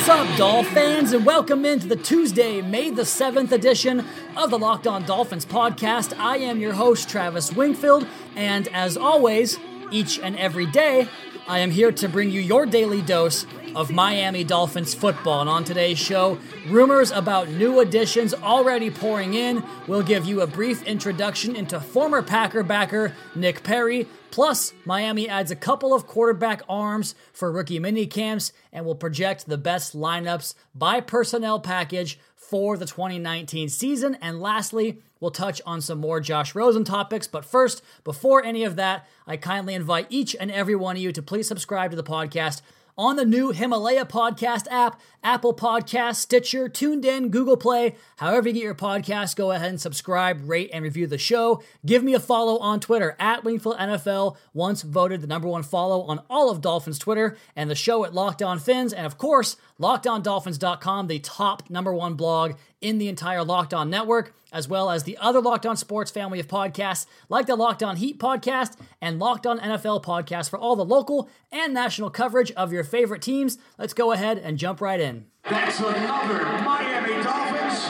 What's up, Doll fans, and welcome into the Tuesday, May the 7th edition of the Locked On Dolphins podcast. I am your host, Travis Wingfield, and as always, each and every day, I am here to bring you your daily dose of Miami Dolphins football. And on today's show, rumors about new additions already pouring in. We'll give you a brief introduction into former Packer backer Nick Perry. Plus, Miami adds a couple of quarterback arms for rookie mini camps and will project the best lineups by personnel package for the 2019 season. And lastly, we'll touch on some more Josh Rosen topics. But first, before any of that, I kindly invite each and every one of you to please subscribe to the podcast on the new Himalaya podcast app, Apple Podcast, Stitcher, TuneIn, Google Play, however you get your podcast, go ahead and subscribe, rate, and review the show. Give me a follow on Twitter at Wingfield NFL, once voted the number one follow on all of Dolphins Twitter, and the show at Locked On Phins, and of course, LockedOnDolphins.com, the top number one blog in the entire Locked On network, as well as the other Locked On Sports family of podcasts, like the Locked On Heat podcast and Locked On NFL podcast for all the local and national coverage of your favorite teams. Let's go ahead and jump right in. That's another Miami Dolphins.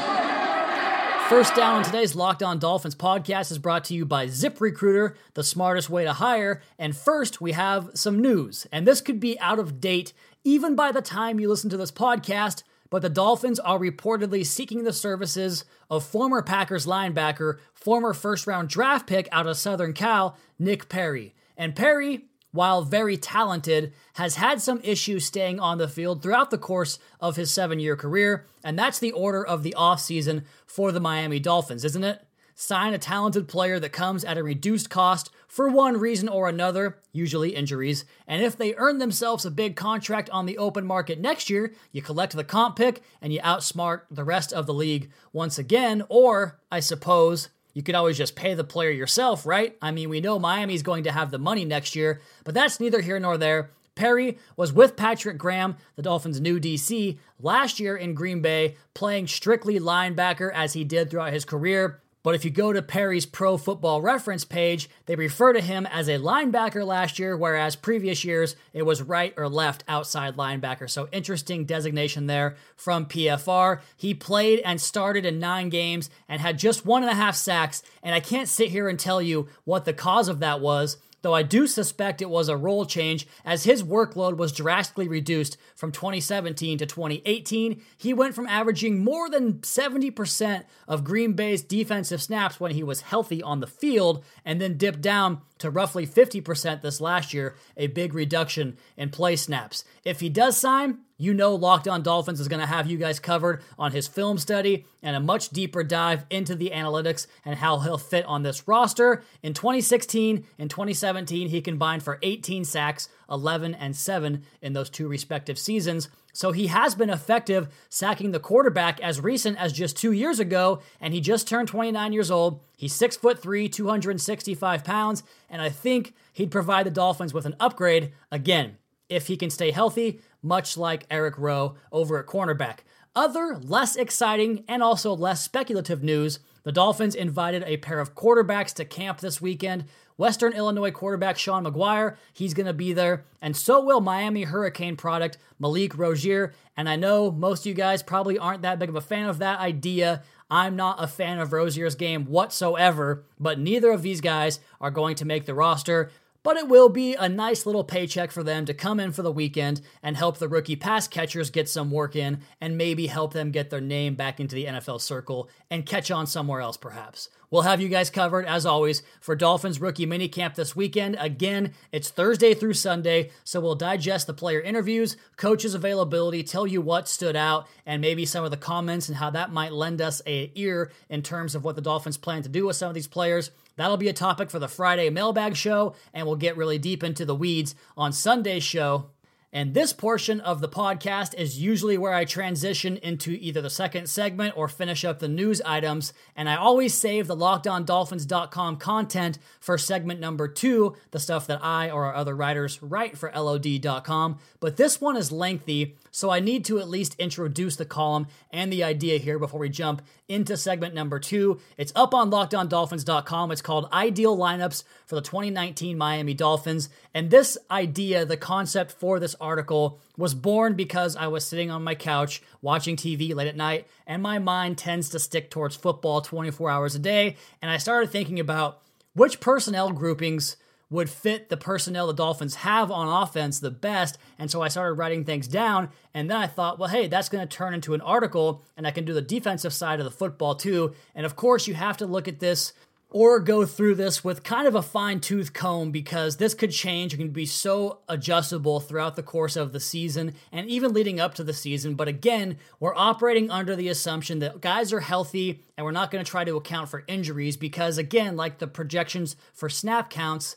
First down on today's Locked On Dolphins podcast is brought to you by ZipRecruiter, the smartest way to hire. And first, we have some news, and this could be out of date even by the time you listen to this podcast, but the Dolphins are reportedly seeking the services of former Packers linebacker, former first round draft pick out of Southern Cal, Nick Perry. And Perry, while very talented, has had some issues staying on the field throughout the course of his seven year career. And that's the order of the offseason for the Miami Dolphins, isn't it? Sign a talented player that comes at a reduced cost for one reason or another, usually injuries. And if they earn themselves a big contract on the open market next year, you collect the comp pick and you outsmart the rest of the league once again. Or, I suppose, you could always just pay the player yourself, right? I mean, we know Miami's going to have the money next year, but that's neither here nor there. Perry was with Patrick Graham, the Dolphins' new DC, last year in Green Bay, playing strictly linebacker as he did throughout his career. But if you go to Perry's Pro Football Reference page, they refer to him as a linebacker last year, whereas previous years it was right or left outside linebacker. So interesting designation there from PFR. He played and started in nine games and had just one and a half sacks. And I can't sit here and tell you what the cause of that was though I do suspect it was a role change as his workload was drastically reduced from 2017 to 2018. He went from averaging more than 70% of Green Bay's defensive snaps when he was healthy on the field and then dipped down to roughly 50% this last year, a big reduction in play snaps. If he does sign, you know Locked On Dolphins is going to have you guys covered on his film study and a much deeper dive into the analytics and how he'll fit on this roster. In 2016 and 2017, he combined for 18 sacks, 11 and 7 in those two respective seasons. So he has been effective sacking the quarterback as recent as just two years ago, and he just turned 29 years old. He's six foot three, 265 pounds, and I think he'd provide the Dolphins with an upgrade again if he can stay healthy, much like Eric Rowe over at cornerback. Other less exciting and also less speculative news the Dolphins invited a pair of quarterbacks to camp this weekend. Western Illinois quarterback Sean Maguire, he's going to be there, and so will Miami Hurricane product Malik Rozier. And I know most of you guys probably aren't that big of a fan of that idea. I'm not a fan of Rozier's game whatsoever, but neither of these guys are going to make the roster. But it will be a nice little paycheck for them to come in for the weekend and help the rookie pass catchers get some work in and maybe help them get their name back into the NFL circle and catch on somewhere else, perhaps. We'll have you guys covered, as always, for Dolphins rookie minicamp this weekend. Again, it's Thursday through Sunday, so we'll digest the player interviews, coaches' availability, tell you what stood out, and maybe some of the comments and how that might lend us a ear in terms of what the Dolphins plan to do with some of these players. That'll be a topic for the Friday mailbag show, and we'll get really deep into the weeds on Sunday's show. And this portion of the podcast is usually where I transition into either the second segment or finish up the news items. And I always save the lockedondolphins.com content for segment number two, the stuff that I or our other writers write for LOD.com. But this one is lengthy, so I need to at least introduce the column and the idea here before we jump into segment number two. It's up on lockedondolphins.com. It's called Ideal Lineups for the 2019 Miami Dolphins. And this idea, the concept for this article, was born because I was sitting on my couch watching TV late at night, and my mind tends to stick towards football 24 hours a day. And I started thinking about which personnel groupings would fit the personnel the Dolphins have on offense the best. And so I started writing things down. And then I thought, well, hey, that's going to turn into an article and I can do the defensive side of the football too. And of course, you have to look at this or go through this with kind of a fine tooth comb because this could change. It can be so adjustable throughout the course of the season and even leading up to the season. But again, we're operating under the assumption that guys are healthy and we're not going to try to account for injuries because, again, like the projections for snap counts,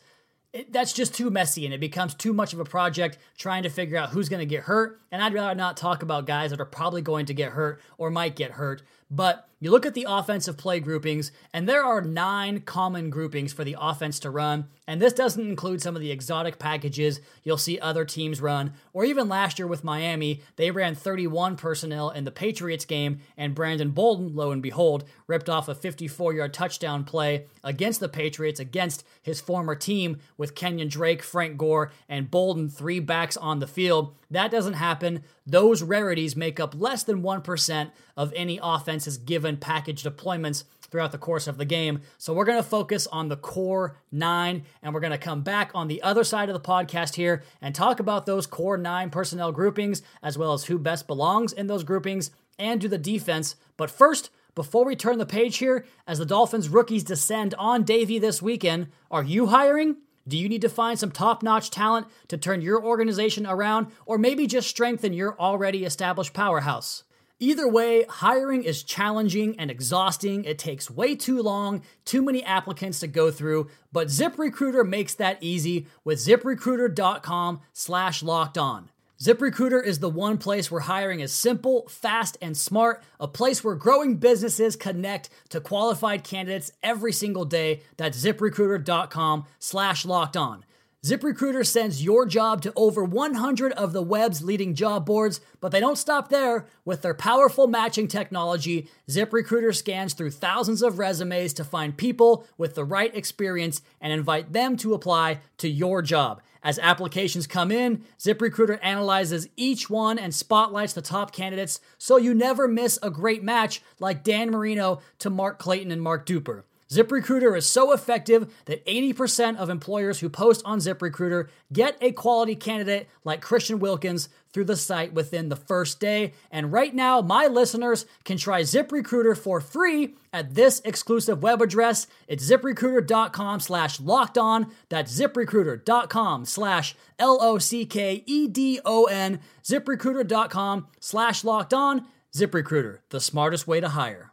it, that's just too messy and it becomes too much of a project trying to figure out who's going to get hurt. And I'd rather not talk about guys that are probably going to get hurt or might get hurt. But you look at the offensive play groupings, and there are nine common groupings for the offense to run. And this doesn't include some of the exotic packages you'll see other teams run, or even last year with Miami, they ran 31 personnel in the Patriots game, and Brandon Bolden, lo and behold, ripped off a 54 yard touchdown play against the Patriots against his former team with Kenyan Drake, Frank Gore, and Bolden, three backs on the field. That doesn't happen. Those rarities make up less than 1% of any offense's given package deployments throughout the course of the game. So we're going to focus on the core nine, and we're going to come back on the other side of the podcast here and talk about those core nine personnel groupings, as well as who best belongs in those groupings, and do the defense. But first, before we turn the page here, as the Dolphins rookies descend on Davie this weekend, are you hiring? Do you need to find some top notch talent to turn your organization around, or maybe just strengthen your already established powerhouse? Either way, hiring is challenging and exhausting. It takes way too long, too many applicants to go through, but ZipRecruiter makes that easy with ziprecruiter.com slash locked on. ZipRecruiter is the one place where hiring is simple, fast, and smart, a place where growing businesses connect to qualified candidates every single day. That's ziprecruiter.com slash locked on. ZipRecruiter sends your job to over 100 of the web's leading job boards, but they don't stop there. With their powerful matching technology, ZipRecruiter scans through thousands of resumes to find people with the right experience and invite them to apply to your job. As applications come in, ZipRecruiter analyzes each one and spotlights the top candidates so you never miss a great match like Dan Marino to Mark Clayton and Mark Duper. ZipRecruiter is so effective that 80% of employers who post on ZipRecruiter get a quality candidate like Christian Wilkins through the site within the first day. And right now, my listeners can try ZipRecruiter for free at this exclusive web address. It's ziprecruiter.com slash locked on. That's ziprecruiter.com slash L O C K E D O N. ZipRecruiter.com slash locked on. ZipRecruiter, the smartest way to hire.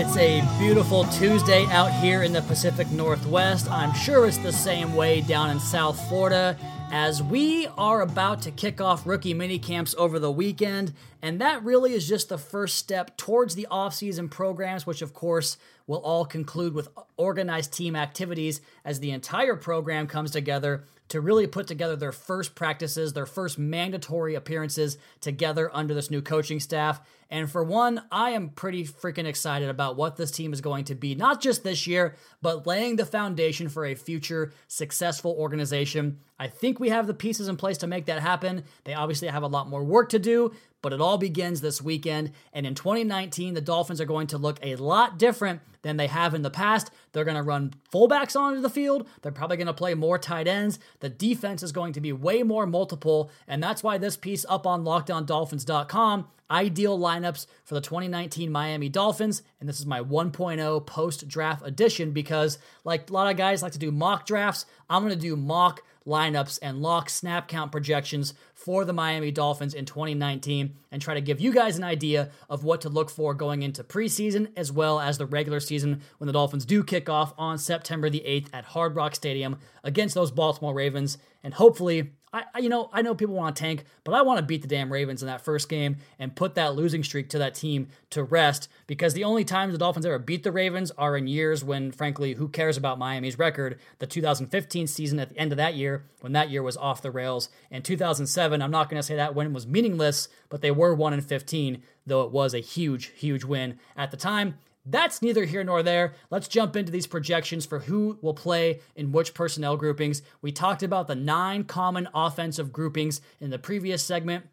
It's a beautiful Tuesday out here in the Pacific Northwest. I'm sure it's the same way down in South Florida as we are about to kick off rookie mini camps over the weekend. And that really is just the first step towards the offseason programs, which of course will all conclude with organized team activities as the entire program comes together to really put together their first practices, their first mandatory appearances together under this new coaching staff. And for one, I am pretty freaking excited about what this team is going to be, not just this year, but laying the foundation for a future successful organization. I think we have the pieces in place to make that happen. They obviously have a lot more work to do, but it all begins this weekend. And in 2019, the Dolphins are going to look a lot different than they have in the past. They're going to run fullbacks onto the field. They're probably going to play more tight ends. The defense is going to be way more multiple. And that's why this piece up on lockedondolphins.com ideal lineups for the 2019 Miami Dolphins. And this is my 1.0 post draft edition because, like a lot of guys like to do mock drafts, I'm going to do mock lineups and lock snap count projections for the Miami Dolphins in 2019 and try to give you guys an idea of what to look for going into preseason as well as the regular season when the Dolphins do kick off on September the 8th at Hard Rock Stadium against those Baltimore Ravens. And hopefully, I, you know, I know people want to tank, but I want to beat the damn Ravens in that first game and put that losing streak to that team to rest because the only times the Dolphins ever beat the Ravens are in years when, frankly, who cares about Miami's record? The 2015 season at the end of that year, when that year was off the rails, and 2007. I'm not going to say that win was meaningless, but they were 1 in 15, though it was a huge, huge win at the time. That's neither here nor there. Let's jump into these projections for who will play in which personnel groupings. We talked about the nine common offensive groupings in the previous segment.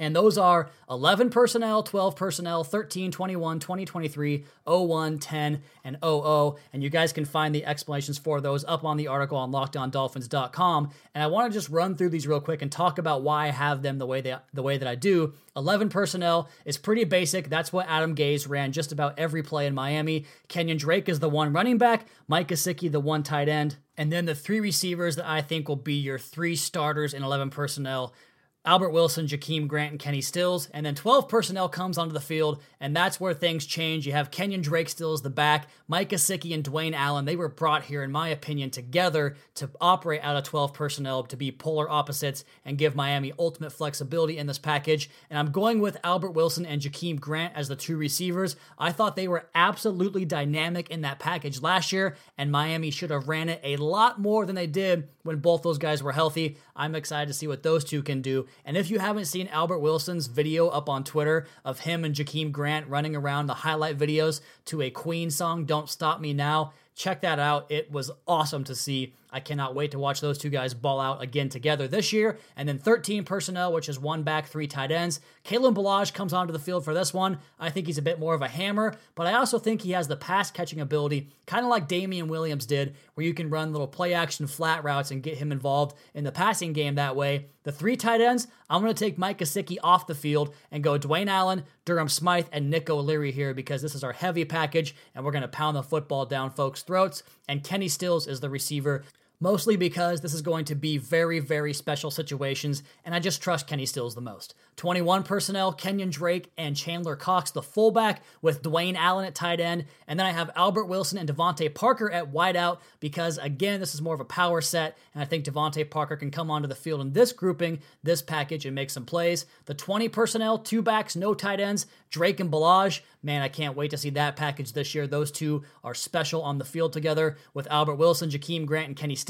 And those are 11 personnel, 12 personnel, 13, 21, 20, 23, 01, 10, and 00. And you guys can find the explanations for those up on the article on lockedondolphins.com. And I want to just run through these real quick and talk about why I have them the way they the way that I do. 11 personnel is pretty basic. That's what Adam Gase ran just about every play in Miami. Kenyan Drake is the one running back, Mike Gesicki the one tight end, and then the three receivers that I think will be your three starters in 11 personnel Albert Wilson, Jakeem Grant, and Kenny Stills. And then 12 personnel comes onto the field, and that's where things change. You have Kenyan Drake still as the back, Mike Gesicki and Dwayne Allen. They were brought here, in my opinion, together to operate out of 12 personnel to be polar opposites and give Miami ultimate flexibility in this package. And I'm going with Albert Wilson and Jakeem Grant as the two receivers. I thought they were absolutely dynamic in that package last year, and Miami should have ran it a lot more than they did when both those guys were healthy. I'm excited to see what those two can do. And if you haven't seen Albert Wilson's video up on Twitter of him and Jakeem Grant running around the highlight videos to a Queen song, Don't Stop Me Now, check that out. It was awesome to see. I cannot wait to watch those two guys ball out again together this year. And then 13 personnel, which is one back, three tight ends. Kalen Ballage comes onto the field for this one. I think he's a bit more of a hammer, but I also think he has the pass catching ability, kind of like Damien Williams did, where you can run little play action flat routes and get him involved in the passing game that way. The three tight ends, I'm going to take Mike Gesicki off the field and go Dwayne Allen, Durham Smythe, and Nick O'Leary here because this is our heavy package and we're going to pound the football down folks' throats. And Kenny Stills is the receiver mostly because this is going to be very, very special situations, and I just trust Kenny Stills the most. 21 personnel, Kenyan Drake and Chandler Cox, the fullback, with Dwayne Allen at tight end. And then I have Albert Wilson and DeVante Parker at wideout because, again, this is more of a power set. And I think DeVante Parker can come onto the field in this grouping, this package, and make some plays. The 20 personnel, two backs, no tight ends, Drake and Ballage. Man, I can't wait to see that package this year. Those two are special on the field together with Albert Wilson, Jakeem Grant, and Kenny Stills.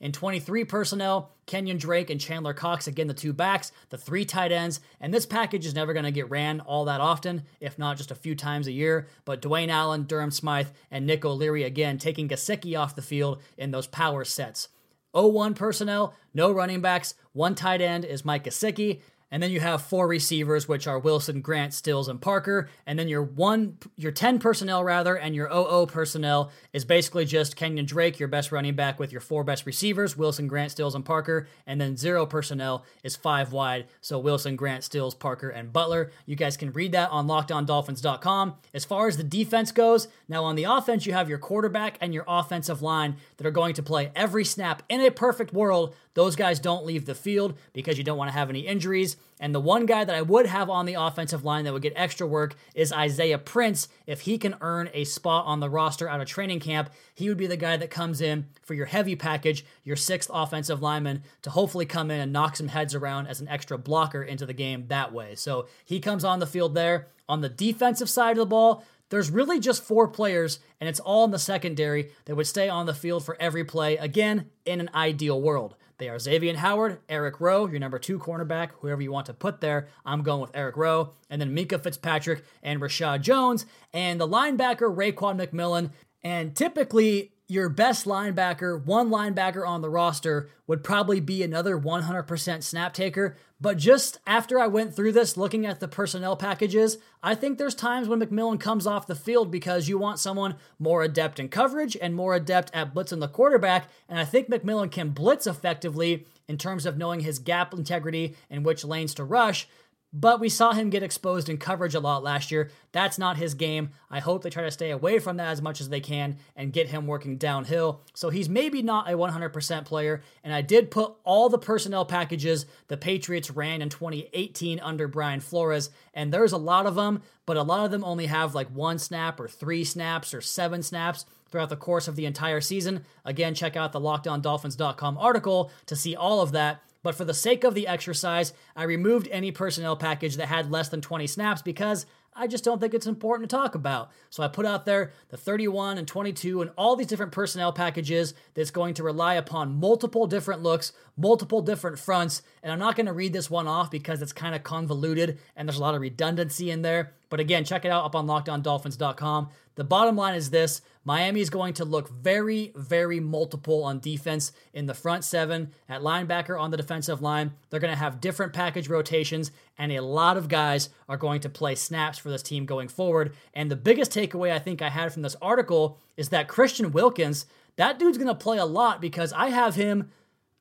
In 23 personnel, Kenyan Drake and Chandler Cox, again, the two backs, the three tight ends, and this package is never going to get ran all that often, if not just a few times a year. But Dwayne Allen, Durham Smythe, and Nick O'Leary, again, taking Gesicki off the field in those power sets. 0-1 personnel, no running backs, one tight end is Mike Gesicki, and then you have four receivers, which are Wilson, Grant, Stills, and Parker. And then your one, your 10 personnel rather, and your 00 personnel is basically just Kenyan Drake, your best running back, with your four best receivers, Wilson, Grant, Stills, and Parker. And then zero personnel is five wide. So Wilson, Grant, Stills, Parker, and Butler. You guys can read that on lockedondolphins.com. As far as the defense goes, now on the offense, you have your quarterback and your offensive line that are going to play every snap in a perfect world those guys don't leave the field because you don't want to have any injuries. And the one guy that I would have on the offensive line that would get extra work is Isaiah Prince. If he can earn a spot on the roster out of training camp, he would be the guy that comes in for your heavy package, your sixth offensive lineman, to hopefully come in and knock some heads around as an extra blocker into the game that way. So he comes on the field there. On the defensive side of the ball, there's really just four players, and it's all in the secondary that would stay on the field for every play, again, in an ideal world. They are Xavier Howard, Eric Rowe, your number two cornerback, whoever you want to put there. I'm going with Eric Rowe, and then Minkah Fitzpatrick and Reshad Jones, and the linebacker Raekwon McMillan. And typically, your best linebacker, one linebacker on the roster, would probably be another 100% snap taker. But just after I went through this, looking at the personnel packages, I think there's times when McMillan comes off the field because you want someone more adept in coverage and more adept at blitzing the quarterback. And I think McMillan can blitz effectively in terms of knowing his gap integrity and which lanes to rush but we saw him get exposed in coverage a lot last year. That's not his game. I hope they try to stay away from that as much as they can and get him working downhill. So he's maybe not a 100% player. And I did put all the personnel packages the Patriots ran in 2018 under Brian Flores, and there's a lot of them, but a lot of them only have like one snap or three snaps or seven snaps throughout the course of the entire season. Again, check out the lockedondolphins.com article to see all of that. But for the sake of the exercise, I removed any personnel package that had less than 20 snaps because I just don't think it's important to talk about. So I put out there the 31 and 22 and all these different personnel packages that's going to rely upon multiple different looks, multiple different fronts. And I'm not going to read this one off because it's kind of convoluted and there's a lot of redundancy in there. But again, check it out up on lockedondolphins.com. The bottom line is this Miami is going to look very, very multiple on defense in the front seven, at linebacker on the defensive line. They're going to have different package rotations, and a lot of guys are going to play snaps for this team going forward. And the biggest takeaway I think I had from this article is that Christian Wilkins, that dude's going to play a lot because I have him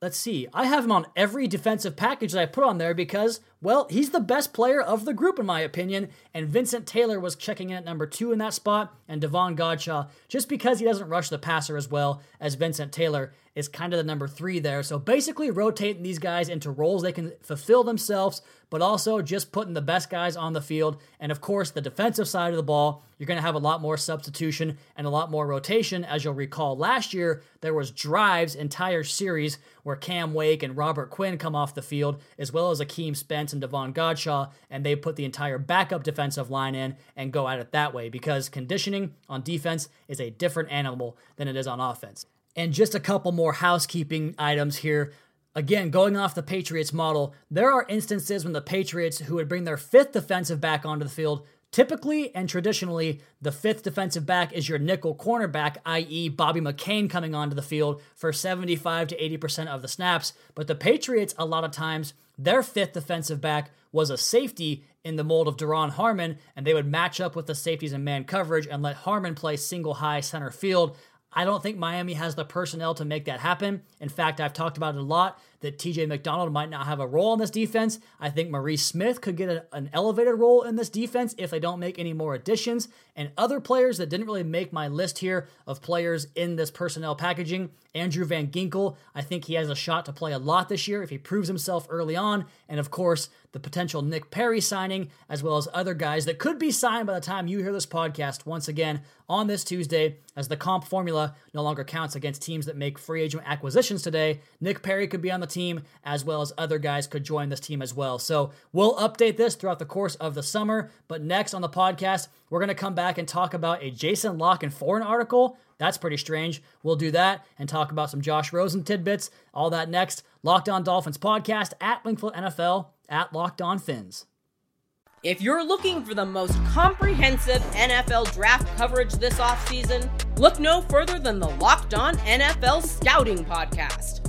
let's see. I have him on every defensive package that I put on there because, well, he's the best player of the group, in my opinion. And Vincent Taylor was checking in at number two in that spot, and Davon Godchaux, just because he doesn't rush the passer as well as Vincent Taylor, is kind of the number three there. So basically, rotating these guys into roles they can fulfill themselves, but also just putting the best guys on the field. And of course, the defensive side of the ball, you're going to have a lot more substitution and a lot more rotation. As you'll recall, last year there was drives entire series where Cam Wake and Robert Quinn come off the field, as well as Akeem Spence and Davon Godchaux, and they put the entire backup defensive line in and go at it that way because conditioning on defense is a different animal than it is on offense. And just a couple more housekeeping items here. Again, going off the Patriots model, there are instances when the Patriots, who would bring their fifth defensive back onto the field, typically and traditionally, the fifth defensive back is your nickel cornerback, i.e., Bobby McCain coming onto the field for 75 to 80% of the snaps. But the Patriots, a lot of times, their fifth defensive back was a safety in the mold of Duron Harmon, and they would match up with the safeties in man coverage and let Harmon play single high center field. I don't think Miami has the personnel to make that happen. In fact, I've talked about it a lot that TJ McDonald might not have a role in this defense. I think Maurice Smith could get a, an elevated role in this defense if they don't make any more additions. And other players that didn't really make my list here of players in this personnel packaging Andrew Van Ginkel, I think he has a shot to play a lot this year if he proves himself early on. And of course, the potential Nick Perry signing, as well as other guys that could be signed by the time you hear this podcast once again on this Tuesday, as the comp formula no longer counts against teams that make free agent acquisitions today. Nick Perry could be on the team, as well as other guys could join this team as well. So we'll update this throughout the course of the summer. But next on the podcast, we're going to come back and talk about a Jason La Canfora article. That's pretty strange. We'll do that and talk about some Josh Rosen tidbits. All that next. Locked On Dolphins podcast at Wingfield NFL at Locked On Phins. If you're looking for the most comprehensive NFL draft coverage this offseason, look no further than the Locked On NFL Scouting Podcast.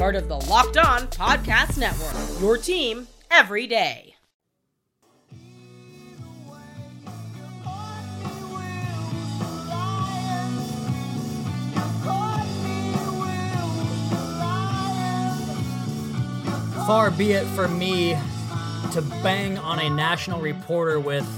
part of the Locked On Podcast Network. Your team every day. Far be it from me to bang on a national reporter with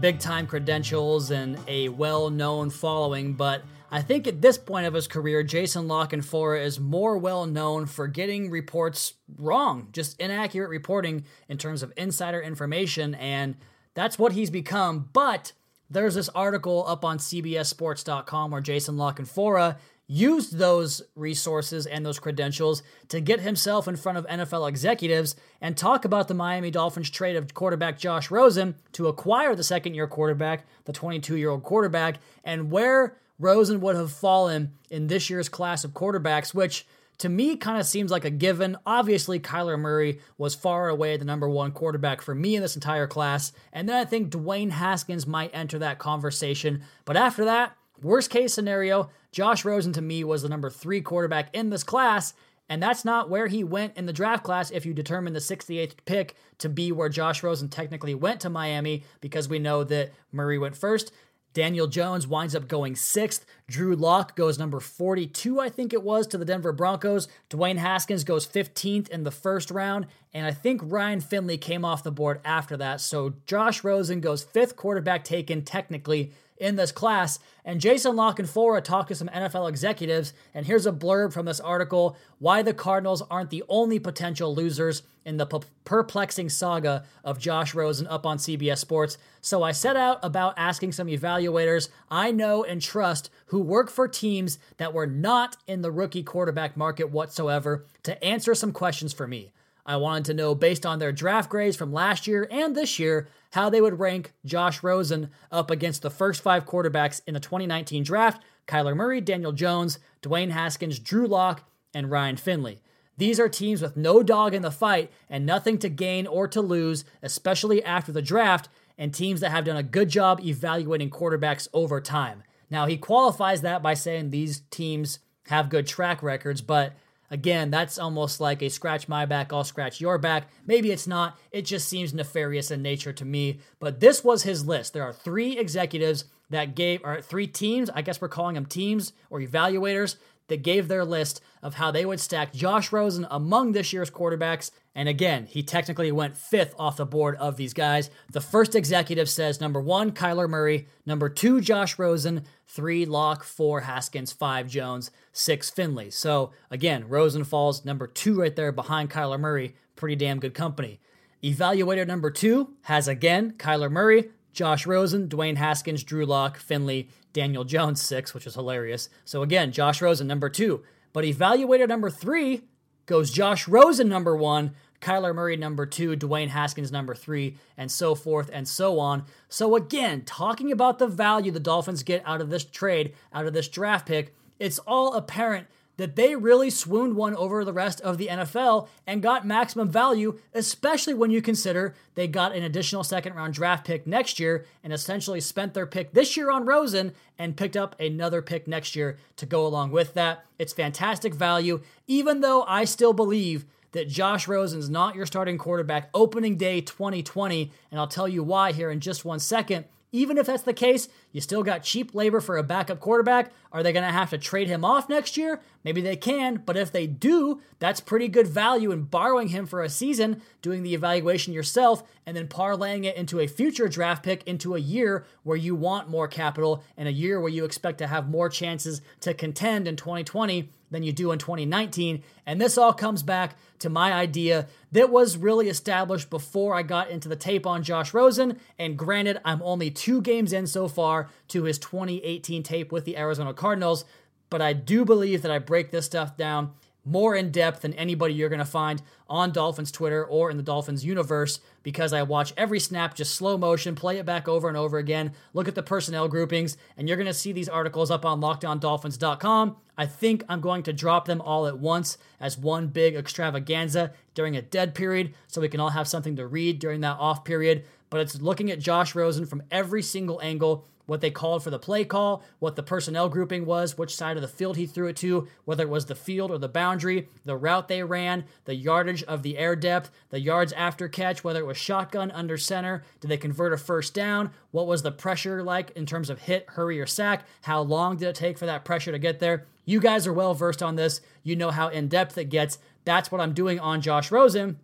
big time credentials and a well known following, but I think at this point of his career, Jason La Canfora is more well known for getting reports wrong, just inaccurate reporting in terms of insider information, and that's what he's become. But there's this article up on CBSSports.com where Jason La Canfora used those resources and those credentials to get himself in front of NFL executives and talk about the Miami Dolphins trade of quarterback Josh Rosen to acquire the second year quarterback, the 22 year old quarterback, and where Rosen would have fallen in this year's class of quarterbacks, which to me kind of seems like a given. Obviously, Kyler Murray was far away the number one quarterback for me in this entire class. And then I think Dwayne Haskins might enter that conversation. But after that, worst case scenario, Josh Rosen to me was the number three quarterback in this class, and that's not where he went in the draft class if you determine the 68th pick to be where Josh Rosen technically went to Miami, because we know that Murray went first. Daniel Jones winds up going sixth. Drew Lock goes number 42, I think it was, to the Denver Broncos. Dwayne Haskins goes 15th in the first round. And I think Ryan Finley came off the board after that. So Josh Rosen goes fifth quarterback taken technically in this class. And Jason La Canfora talked to some NFL executives, and here's a blurb from this article why the Cardinals aren't the only potential losers in the perplexing saga of Josh Rosen up on CBS Sports. So I set out about asking some evaluators I know and trust who work for teams that were not in the rookie quarterback market whatsoever to answer some questions for me. I wanted to know, based on their draft grades from last year and this year, how they would rank Josh Rosen up against the first five quarterbacks in the 2019 draft Kyler Murray, Daniel Jones, Dwayne Haskins, Drew Lock, and Ryan Finley. These are teams with no dog in the fight and nothing to gain or to lose, especially after the draft, and teams that have done a good job evaluating quarterbacks over time. Now, he qualifies that by saying these teams have good track records, but Again, that's almost like a scratch my back, I'll scratch your back. Maybe it's not. It just seems nefarious in nature to me. But this was his list. There are three executives that gave, or three teams, I guess we're calling them teams or evaluators, that gave their list of how they would stack Josh Rosen among this year's quarterbacks. And again, he technically went fifth off the board of these guys. The first executive says number one, Kyler Murray, number two, Josh Rosen, three, Lock, four, Haskins, five, Jones, six, Finley. So again, Rosen falls number two right there behind Kyler Murray. Pretty damn good company. Evaluator number two has again Kyler Murray, Josh Rosen, Dwayne Haskins, Drew Lock, Finley, Daniel Jones, six, which is hilarious. So again, Josh Rosen, number two. But evaluator number three goes Josh Rosen, number one, Kyler Murray, number two, Dwayne Haskins, number three, and so forth and so on. So again, talking about the value the Dolphins get out of this trade, out of this draft pick, it's all apparent that they really swooned one over the rest of the NFL and got maximum value, especially when you consider they got an additional second round draft pick next year and essentially spent their pick this year on Rosen and picked up another pick next year to go along with that. It's fantastic value, even though I still believe that Josh Rosen's not your starting quarterback opening day 2020, and I'll tell you why here in just one second. Even if that's the case, you still got cheap labor for a backup quarterback. Are they going to have to trade him off next year? Maybe they can, but if they do, that's pretty good value in borrowing him for a season, doing the evaluation yourself, and then parlaying it into a future draft pick into a year where you want more capital and a year where you expect to have more chances to contend in 2020 than you do in 2019. And this all comes back to my idea that was really established before I got into the tape on Josh Rosen. And granted, I'm only two games in so far to his 2018 tape with the Arizona Cardinals, but I do believe that I break this stuff down more in depth than anybody you're going to find on Dolphins Twitter or in the Dolphins universe because I watch every snap just slow motion, play it back over and over again, look at the personnel groupings, and you're going to see these articles up on lockedondolphins.com. I think I'm going to drop them all at once as one big extravaganza during a dead period so we can all have something to read during that off period. But it's looking at Josh Rosen from every single angle what they called for the play call, what the personnel grouping was, which side of the field he threw it to, whether it was the field or the boundary, the route they ran, the yardage of the air depth, the yards after catch, whether it was shotgun under center, did they convert a first down, what was the pressure like in terms of hit, hurry, or sack, how long did it take for that pressure to get there. You guys are well versed on this. You know how in depth it gets. That's what I'm doing on Josh Rosen.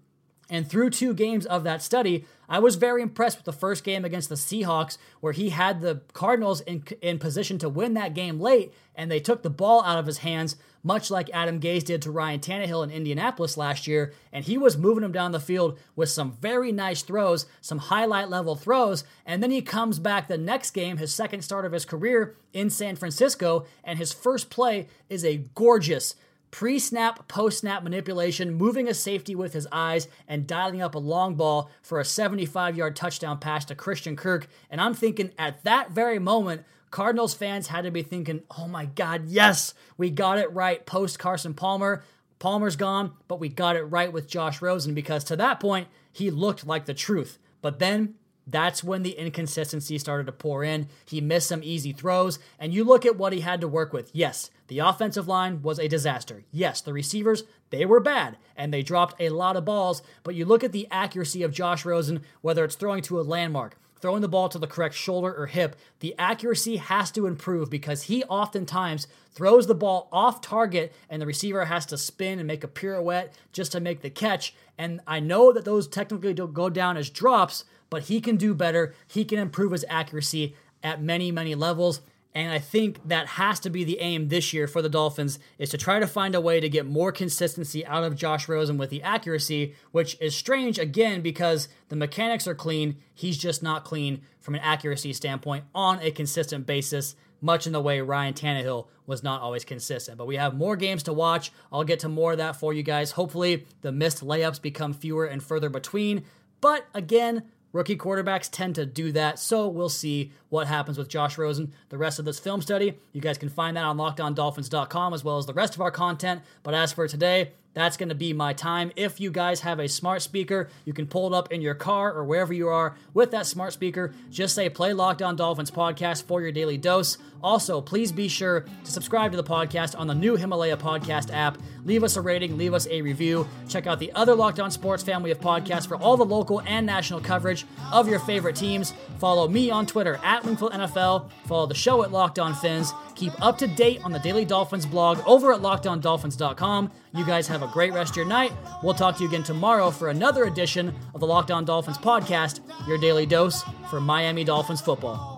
And through two games of that study, I was very impressed with the first game against the Seahawks, where he had the Cardinals in, in position to win that game late, and they took the ball out of his hands, much like Adam Gase did to Ryan Tannehill in Indianapolis last year. And he was moving him down the field with some very nice throws, some highlight level throws. And then he comes back the next game, his second start of his career in San Francisco, and his first play is a gorgeous pre snap, post snap manipulation, moving a safety with his eyes, and dialing up a long ball for a 75 yard touchdown pass to Christian Kirk. And I'm thinking at that very moment, Cardinals fans had to be thinking, oh my God, yes, we got it right post Carson Palmer. Palmer's gone, but we got it right with Josh Rosen because to that point, he looked like the truth. But then that's when the inconsistency started to pour in. He missed some easy throws, and you look at what he had to work with. Yes, the offensive line was a disaster. Yes, the receivers, they were bad, and they dropped a lot of balls, but you look at the accuracy of Josh Rosen, whether it's throwing to a landmark, throwing the ball to the correct shoulder or hip, the accuracy has to improve because he oftentimes throws the ball off target and the receiver has to spin and make a pirouette just to make the catch. And I know that those technically don't go down as drops, but he can do better. He can improve his accuracy at many, many levels. And I think that has to be the aim this year for the Dolphins is to try to find a way to get more consistency out of Josh Rosen with the accuracy, which is strange again because the mechanics are clean. He's just not clean from an accuracy standpoint on a consistent basis, much in the way Ryan Tannehill was not always consistent. But we have more games to watch. I'll get to more of that for you guys. Hopefully, the missed layups become fewer and further between. But again, Rookie quarterbacks tend to do that, so we'll see what happens with Josh Rosen the rest of this film study. You guys can find that on lockedondolphins.com as well as the rest of our content. But as for today, that's going to be my time. If you guys have a smart speaker, you can pull it up in your car or wherever you are with that smart speaker. Just say play Locked On Dolphins podcast for your daily dose. Also, please be sure to subscribe to the podcast on the new Himalaya podcast app. Leave us a rating, leave us a review. Check out the other Locked On Sports family of podcasts for all the local and national coverage of your favorite teams. Follow me on Twitter at Wingfield NFL. Follow the show at Locked On Phins. Keep up to date on the Daily Dolphins blog over at lockedondolphins.com. You guys have a great rest of your night. We'll talk to you again tomorrow for another edition of the Locked On Dolphins podcast, your daily dose for Miami Dolphins football.